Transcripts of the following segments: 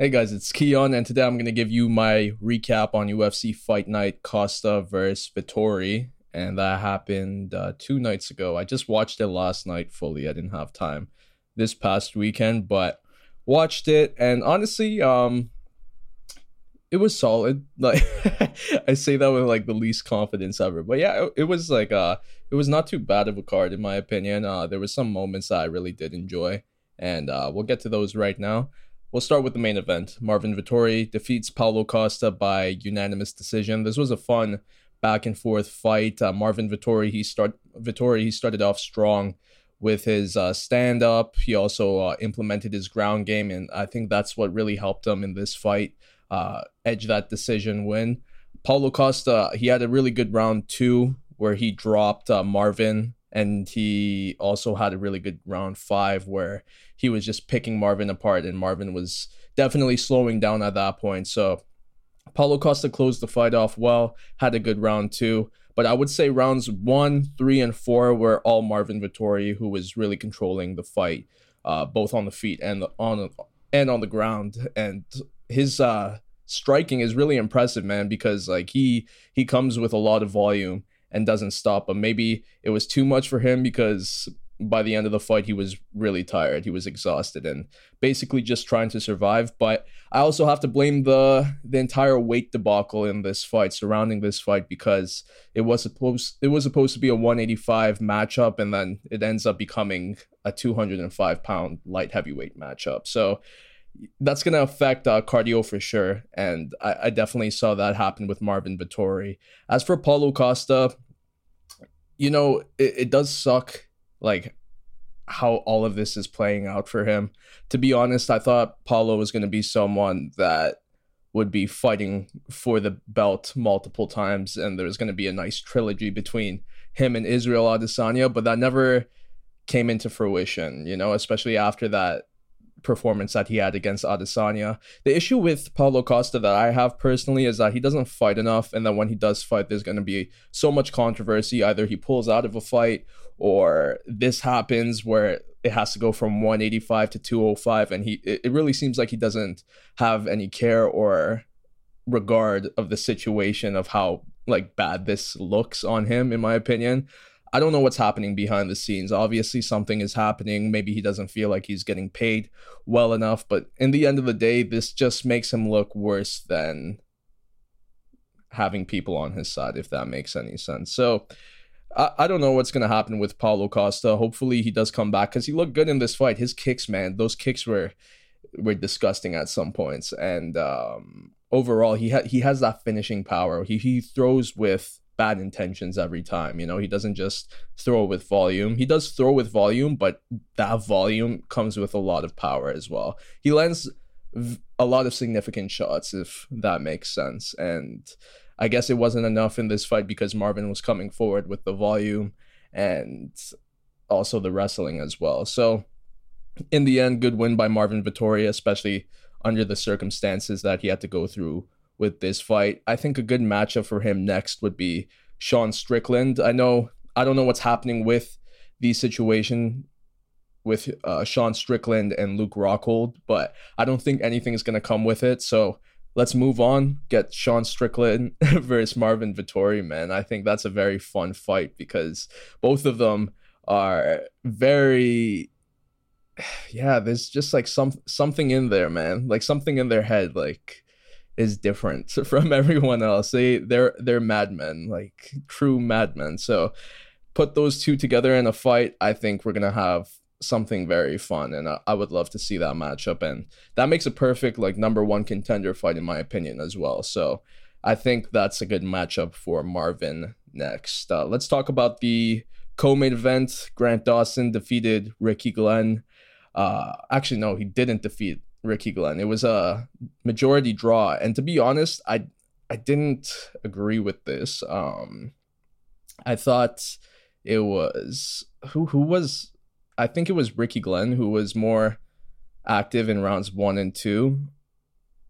Hey guys, it's Keon, and today I'm going to give you my recap on UFC Fight Night Costa versus Vettori, and that happened uh, two nights ago. I just watched it last night fully. I didn't have time this past weekend, but watched it, and honestly, um, it was solid. Like I say that with like the least confidence ever, but yeah, it, it was like uh, it was not too bad of a card in my opinion. Uh, there was some moments that I really did enjoy, and uh, we'll get to those right now. We'll start with the main event. Marvin Vettori defeats Paulo Costa by unanimous decision. This was a fun back and forth fight. Uh, Marvin Vettori he start Vettori he started off strong with his uh, stand up. He also uh, implemented his ground game, and I think that's what really helped him in this fight uh, edge that decision win. Paulo Costa he had a really good round two where he dropped uh, Marvin and he also had a really good round five where he was just picking Marvin apart, and Marvin was definitely slowing down at that point. So Paulo Costa closed the fight off well, had a good round two. But I would say rounds one, three, and four were all Marvin Vettori, who was really controlling the fight, uh, both on the feet and on and on the ground. And his uh, striking is really impressive, man, because like he he comes with a lot of volume and doesn't stop. But maybe it was too much for him because by the end of the fight he was really tired. He was exhausted and basically just trying to survive. But i also have to blame the the entire weight debacle in this fight surrounding this fight because it was supposed it was supposed to be a 185 matchup and then it ends up becoming a 205 pound light heavyweight matchup. So that's going to affect uh, cardio for sure. And I, I, definitely saw that happen with Marvin Vettori. As for Paulo Costa, you know, it, it does suck, like, how all of this is playing out for him. To be honest, I thought Paulo was going to be someone that would be fighting for the belt multiple times, and there was going to be a nice trilogy between him and Israel Adesanya, but that never came into fruition, you know, especially after that performance that he had against Adesanya. The issue with Paulo Costa that I have personally is that he doesn't fight enough, and that when he does fight, there's going to be so much controversy. Either he pulls out of a fight, or this happens where it has to go from 185 to 205, and he it really seems like he doesn't have any care or regard of the situation of how like bad this looks on him in my opinion I don't know what's happening behind the scenes. Obviously, something is happening. Maybe he doesn't feel like he's getting paid well enough. But in the end of the day, this just makes him look worse than having people on his side, if that makes any sense. So I, I don't know what's going to happen with Paulo Costa. Hopefully, he does come back because he looked good in this fight. His kicks, man, those kicks were were disgusting at some points. And um, overall, he ha- he has that finishing power. He he throws with bad intentions every time. You know, he doesn't just throw with volume. He does throw with volume, but that volume comes with a lot of power as well. He lands a lot of significant shots, if that makes sense. And I guess it wasn't enough in this fight because Marvin was coming forward with the volume and also the wrestling as well. So, in the end, good win by Marvin Vettori, especially under the circumstances that he had to go through with this fight. I think a good matchup for him next would be Sean Strickland. I know I don't know what's happening with the situation with uh, Sean Strickland and Luke Rockhold, but I don't think anything is going to come with it. So let's move on. Get Sean Strickland versus Marvin Vettori, man. I think that's a very fun fight because both of them are very yeah, there's just like some something in there, man. Like something in their head like is different from everyone else. They they're they're madmen, like true madmen. So put those two together in a fight, I think we're gonna have something very fun, and I, I would love to see that matchup. And that makes a perfect like number one contender fight in my opinion as well. So I think that's a good matchup for Marvin next. Uh, let's talk about the co-main event. Grant Dawson defeated Ricky Glenn. Uh, actually, no, he didn't defeat Ricky Glenn. It was a majority draw, and to be honest, I I didn't agree with this. Um, I thought it was who who was I think it was Ricky Glenn who was more active in rounds one and two.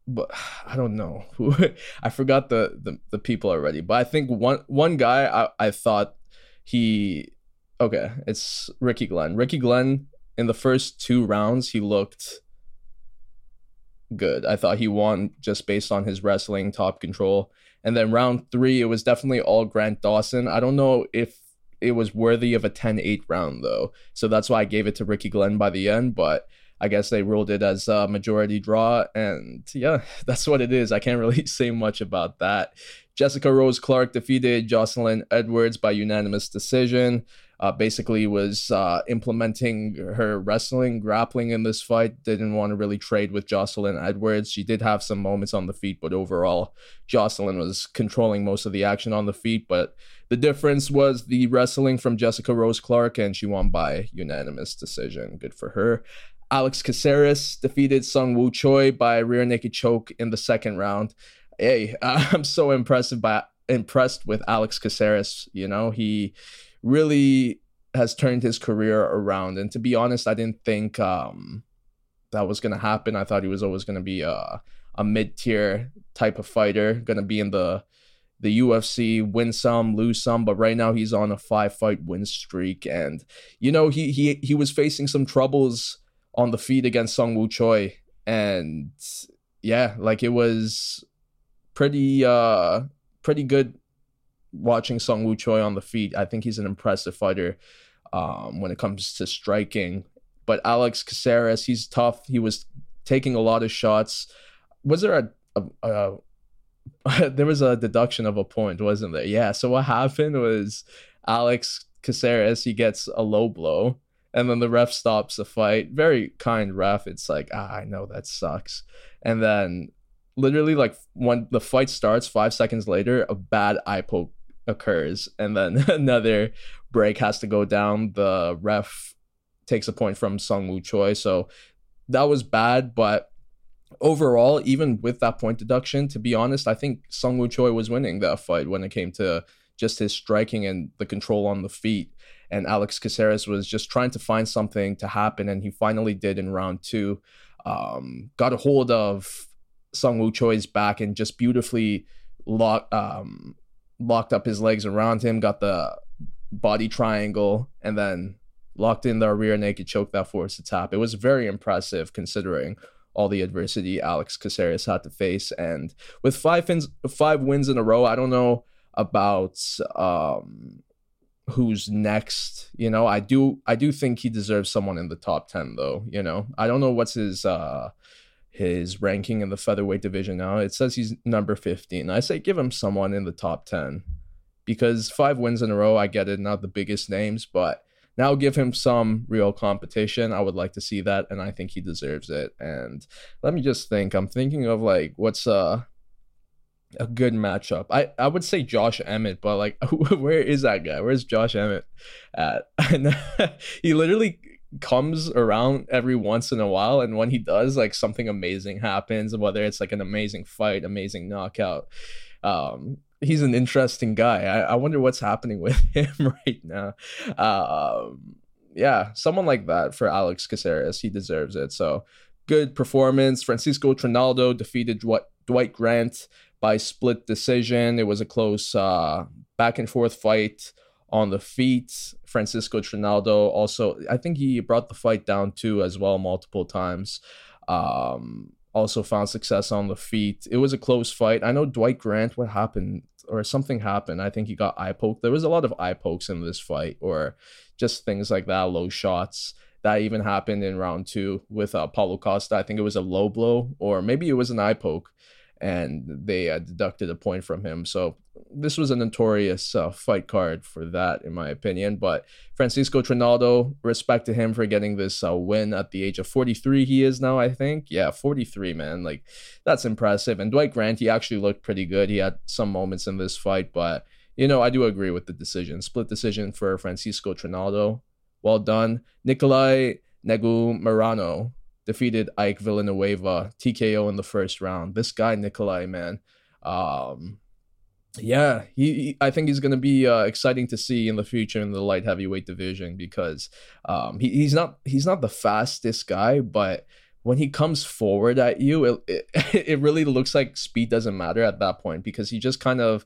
But I don't know who I forgot the, the the people already. But I think one one guy I, I thought he okay, it's Ricky Glenn. Ricky Glenn in the first two rounds he looked good. I thought he won just based on his wrestling, top control. And then round three, it was definitely all Grant Dawson. I don't know if it was worthy of a 10 8 round, though. So that's why I gave it to Ricky Glenn by the end. But I guess they ruled it as a majority draw. And yeah, that's what it is. I can't really say much about that. Jessica Rose Clark defeated Jocelyn Edwards by unanimous decision. Uh, basically, was uh, implementing her wrestling, grappling in this fight. Didn't want to really trade with Jocelyn Edwards. She did have some moments on the feet, but overall, Jocelyn was controlling most of the action on the feet. But the difference was the wrestling from Jessica Rose Clark, and she won by unanimous decision. Good for her. Alex Caceres defeated Sung Woo Choi by rear naked choke in the second round. Hey, I'm so impressive by impressed with Alex Caceres. You know, he really has turned his career around. And to be honest, I didn't think um, that was going to happen. I thought he was always going to be a, a mid tier type of fighter, going to be in the the UFC, win some, lose some, but right now he's on a five fight win streak, and you know he he he was facing some troubles on the feet against Sung Woo Choi. And yeah, like it was pretty uh pretty good watching Sung Woo Choi on the feet. I think he's an impressive fighter um when it comes to striking. But Alex Caceres, he's tough. He was taking a lot of shots. Was there a, a, a there was a deduction of a point, wasn't there? Yeah. So what happened was Alex Caceres, he gets a low blow and then the ref stops the fight. Very kind ref. It's like, ah, I know that sucks. And then literally like when the fight starts, five seconds later, a bad eye poke occurs, and then another break has to go down. The ref takes a point from Sung Woo Choi. So that was bad, but overall, even with that point deduction, to be honest, I think Sung Woo Choi was winning that fight when it came to just his striking and the control on the feet and Alex Caceres was just trying to find something to happen, and he finally did in round two. Um, got a hold of Sung Woo Choi's back and just beautifully locked um, locked up his legs around him, got the body triangle, and then locked in the rear naked choke that forced the tap. It was very impressive considering all the adversity Alex Caceres had to face. And with five wins, five wins in a row, I don't know about um, who's next. You know, I do I do think he deserves someone in the top 10 though, you know. I don't know what's his uh his ranking in the featherweight division now. It says he's number 15. I say give him someone in the top 10 because five wins in a row, I get it, not the biggest names, but now give him some real competition. I would like to see that and I think he deserves it. And let me just think. I'm thinking of like what's uh a good matchup. I, I would say Josh Emmett, but like, where is that guy? Where's Josh Emmett at? And he literally comes around every once in a while, and when he does, like something amazing happens. Whether it's like an amazing fight, amazing knockout. Um, he's an interesting guy. I, I wonder what's happening with him right now. Um, yeah, someone like that for Alex Caceres, he deserves it. So good performance. Francisco Trinaldo defeated Dwight, Dwight Grant by split decision. It was a close uh, back and forth fight on the feet. Francisco Trinaldo also, I think he brought the fight down too as well multiple times. Um, also found success on the feet. It was a close fight. I know Dwight Grant. What happened? Or something happened. I think he got eye poked. There was a lot of eye pokes in this fight, or just things like that, low shots. That even happened in round two with uh, Paulo Costa. I think it was a low blow, or maybe it was an eye poke and they uh, deducted a point from him. So this was a notorious uh, fight card for that, in my opinion. But Francisco Trinaldo, respect to him for getting this uh, win at the age of 43. He is now, I think. Yeah, 43, man. Like that's impressive. And Dwight Grant, he actually looked pretty good. He had some moments in this fight, but you know, I do agree with the decision. Split decision for Francisco Trinaldo. Well done, Nikolai Negumereanu defeated Ike Villanueva TKO in the first round. This guy Nikolai, man, um, yeah, he, he, I think he's going to be uh, exciting to see in the future in the light heavyweight division because um, he, he's not he's not the fastest guy, but when he comes forward at you, it, it, it really looks like speed doesn't matter at that point because he just kind of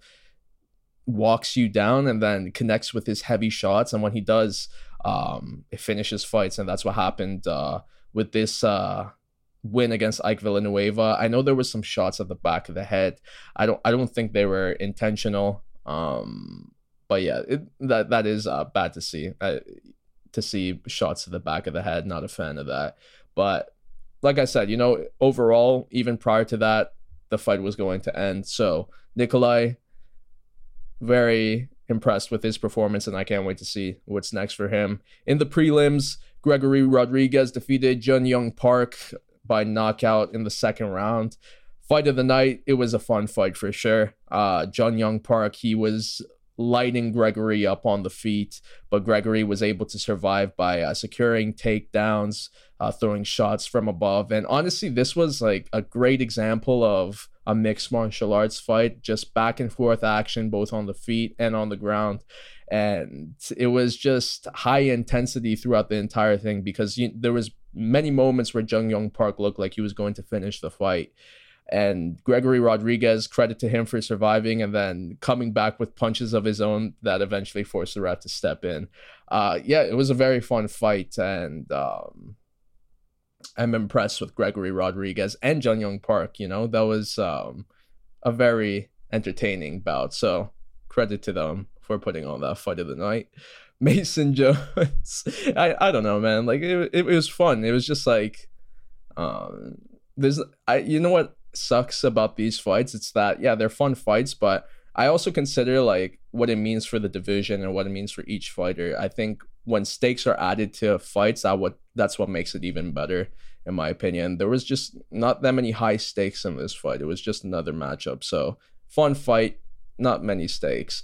walks you down and then connects with his heavy shots, and when he does, um, it finishes fights, and that's what happened. Uh, with this uh win against Ike Villanueva. I know there were some shots at the back of the head. I don't I don't think they were intentional. Um, but yeah, it, that that is uh, bad to see. Uh, to see shots to the back of the head. Not a fan of that. But like I said, you know, overall, even prior to that, the fight was going to end. So Nikolai, very impressed with his performance, and I can't wait to see what's next for him. In the prelims, Gregory Rodriguez defeated Jun Young Park by knockout in the second round. Fight of the night, it was a fun fight for sure. Uh, Jun Young Park, he was lighting Gregory up on the feet, but Gregory was able to survive by uh, securing takedowns, uh, throwing shots from above. And honestly, this was like a great example of a mixed martial arts fight, just back and forth action, both on the feet and on the ground. And it was just high intensity throughout the entire thing because you, there was many moments where Jun Young Park looked like he was going to finish the fight and Gregory Rodriguez, credit to him for surviving and then coming back with punches of his own that eventually forced the ref to step in. Uh, yeah, it was a very fun fight, and um, I'm impressed with Gregory Rodriguez and Jun Young Park. You know, that was um, a very entertaining bout. So credit to them for putting on that fight of the night. Mason Jones, I, I don't know, man. Like it, it, was fun. It was just like, um, there's I you know what sucks about these fights. It's that yeah, they're fun fights, but I also consider like what it means for the division and what it means for each fighter. I think when stakes are added to fights, that what that's what makes it even better, in my opinion. There was just not that many high stakes in this fight. It was just another matchup. So fun fight, not many stakes.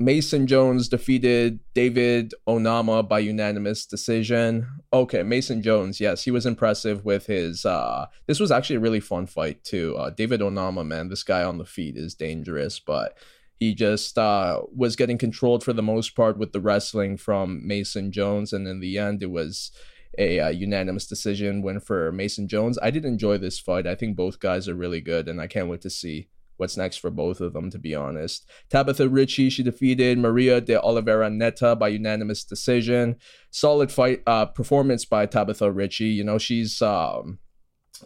Mason Jones defeated David Onama by unanimous decision. Okay, Mason Jones, yes, he was impressive with his. uh This was actually a really fun fight too. Uh, David Onama, man, this guy on the feet is dangerous, but he just uh, was getting controlled for the most part with the wrestling from Mason Jones, and in the end, it was a uh, unanimous decision win for Mason Jones. I did enjoy this fight. I think both guys are really good, and I can't wait to see what's next for both of them, to be honest. Tabitha Ritchie, she defeated Maria de Oliveira Neta by unanimous decision. Solid fight uh, performance by Tabitha Ritchie. You know, she's um,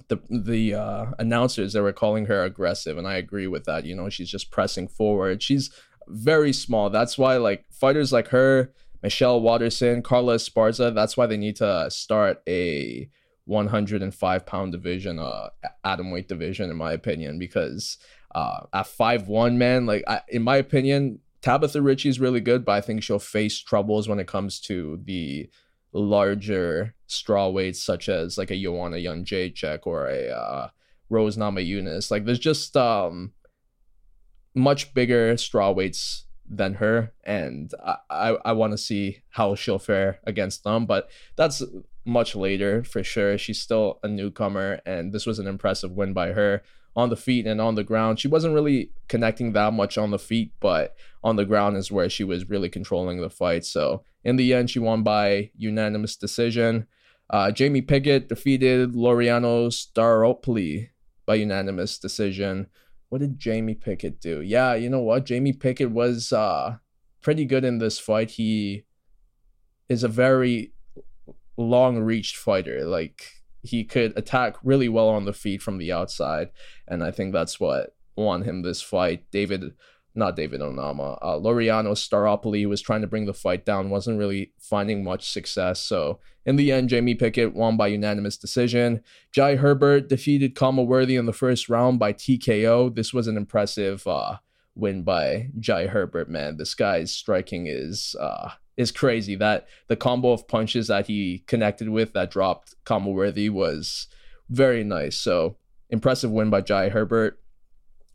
the the uh, announcers they were calling her aggressive, and I agree with that. You know, she's just pressing forward. She's very small. That's why like fighters like her, Michelle Waterson, Carla Esparza, that's why they need to start a 105 pound division, uh, atom weight division, in my opinion, because uh, at five one, man, like I, in my opinion, Tabitha Ritchie is really good, but I think she'll face troubles when it comes to the larger straw weights, such as like a Joanna Jędrzejczyk or a uh, Rose Namajunas. Like there's just um much bigger straw weights than her, and I I, I want to see how she'll fare against them. But that's much later for sure. She's still a newcomer, and this was an impressive win by her on the feet and on the ground. She wasn't really connecting that much on the feet, but on the ground is where she was really controlling the fight. So in the end, she won by unanimous decision. Uh, Jamie Pickett defeated Laureano Staropoli by unanimous decision. What did Jamie Pickett do? Yeah, you know what? Jamie Pickett was uh, pretty good in this fight. He is a very long reached fighter. Like he could attack really well on the feet from the outside, and I think that's what won him this fight. David, not David Onama, uh, Laureano Staropoli was trying to bring the fight down, wasn't really finding much success. So in the end, Jamie Pickett won by unanimous decision. Jai Herbert defeated Khama Worthy in the first round by TKO. This was an impressive uh, win by Jai Herbert. Man, this guy's striking is. Uh, is crazy. That the combo of punches that he connected with that dropped Khama Worthy was very nice. So impressive win by Jai Herbert.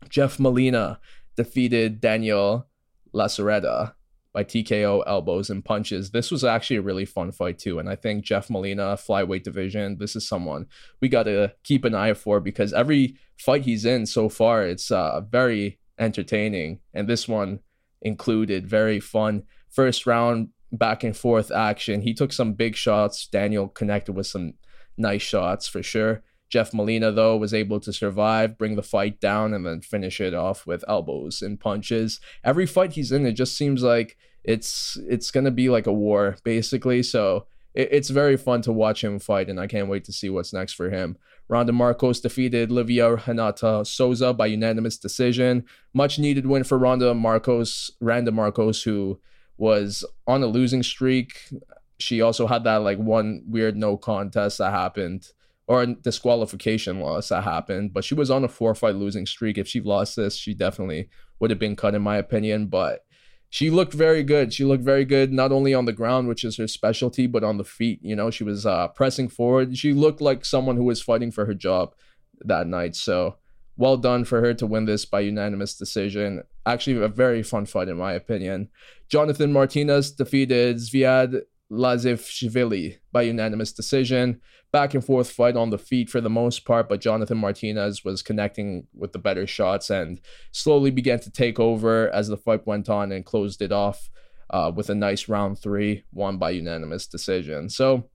Jeff Molina defeated Daniel Lacerda by TKO elbows and punches. This was actually a really fun fight too, and I think Jeff Molina flyweight division. This is someone we got to keep an eye for because every fight he's in so far, it's uh, very entertaining, and this one included very fun first round back and forth action. He took some big shots. Daniel connected with some nice shots for sure. Jeff Molina, though, was able to survive, bring the fight down, and then finish it off with elbows and punches. Every fight he's in, it just seems like it's it's gonna be like a war, basically. So it, it's very fun to watch him fight, and I can't wait to see what's next for him. Randa Markos defeated Livia Renata Souza by unanimous decision. Much needed win for Randa Markos, Randa Markos, who was on a losing streak. She also had that like one weird no contest that happened or disqualification loss that happened, but she was on a four fight losing streak. If she lost this, she definitely would have been cut in my opinion. But she looked very good. She looked very good, not only on the ground, which is her specialty, but on the feet. You know, she was uh, pressing forward. She looked like someone who was fighting for her job that night. So well done for her to win this by unanimous decision. Actually, a very fun fight, in my opinion. Jonathan Martinez defeated Zviad Lazishvili by unanimous decision. Back and forth fight on the feet for the most part, but Jonathan Martinez was connecting with the better shots and slowly began to take over as the fight went on and closed it off uh, with a nice round three, won by unanimous decision. So,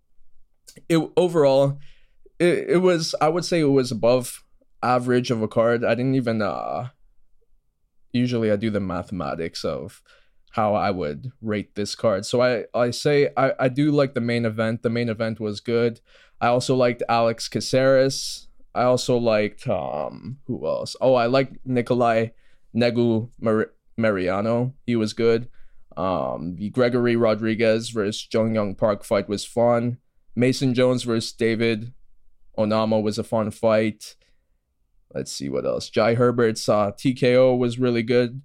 it overall, it, it was I would say it was above average of a card. I didn't even uh usually I do the mathematics of how I would rate this card. So I, I say I, I do like the main event. The main event was good. I also liked Alex Caceres. I also liked um who else? Oh, I like Nikolai Negu Mar- Mariano. He was good. Um, the Gregory Rodriguez versus Jun Young Park fight was fun. Mason Jones versus David Onama was a fun fight. Let's see what else. Jai Herbert's uh, TKO was really good.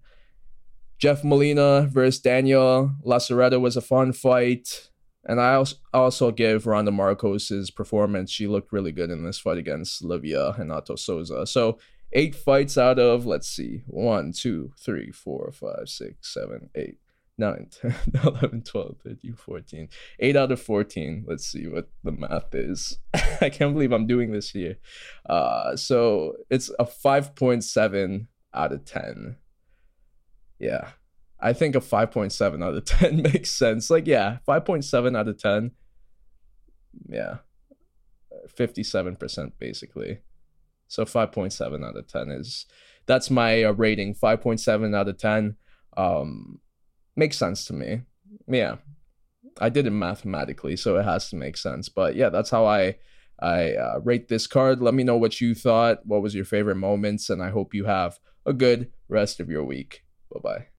Jeff Molina versus Daniel Lacerda was a fun fight. And I also, give Randa Markos' performance. She looked really good in this fight against Livia Renata Souza. So eight fights out of, let's see, one, two, three, four, five, six, seven, eight, nine, 10, 11, 12, 13, 14. Eight out of 14. Let's see what the math is. I can't believe I'm doing this here. Uh, so it's a 5.7 out of 10 yeah. I think a 5.7 out of 10 makes sense. Like, yeah, 5.7 out of 10. Yeah. 57% basically. So 5.7 out of 10 is that's my uh, rating. 5.7 out of 10 um makes sense to me. Yeah. I did it mathematically, so it has to make sense. But yeah, that's how I I uh, rate this card. Let me know what you thought. What was your favorite moments? And I hope you have a good rest of your week. Bye bye.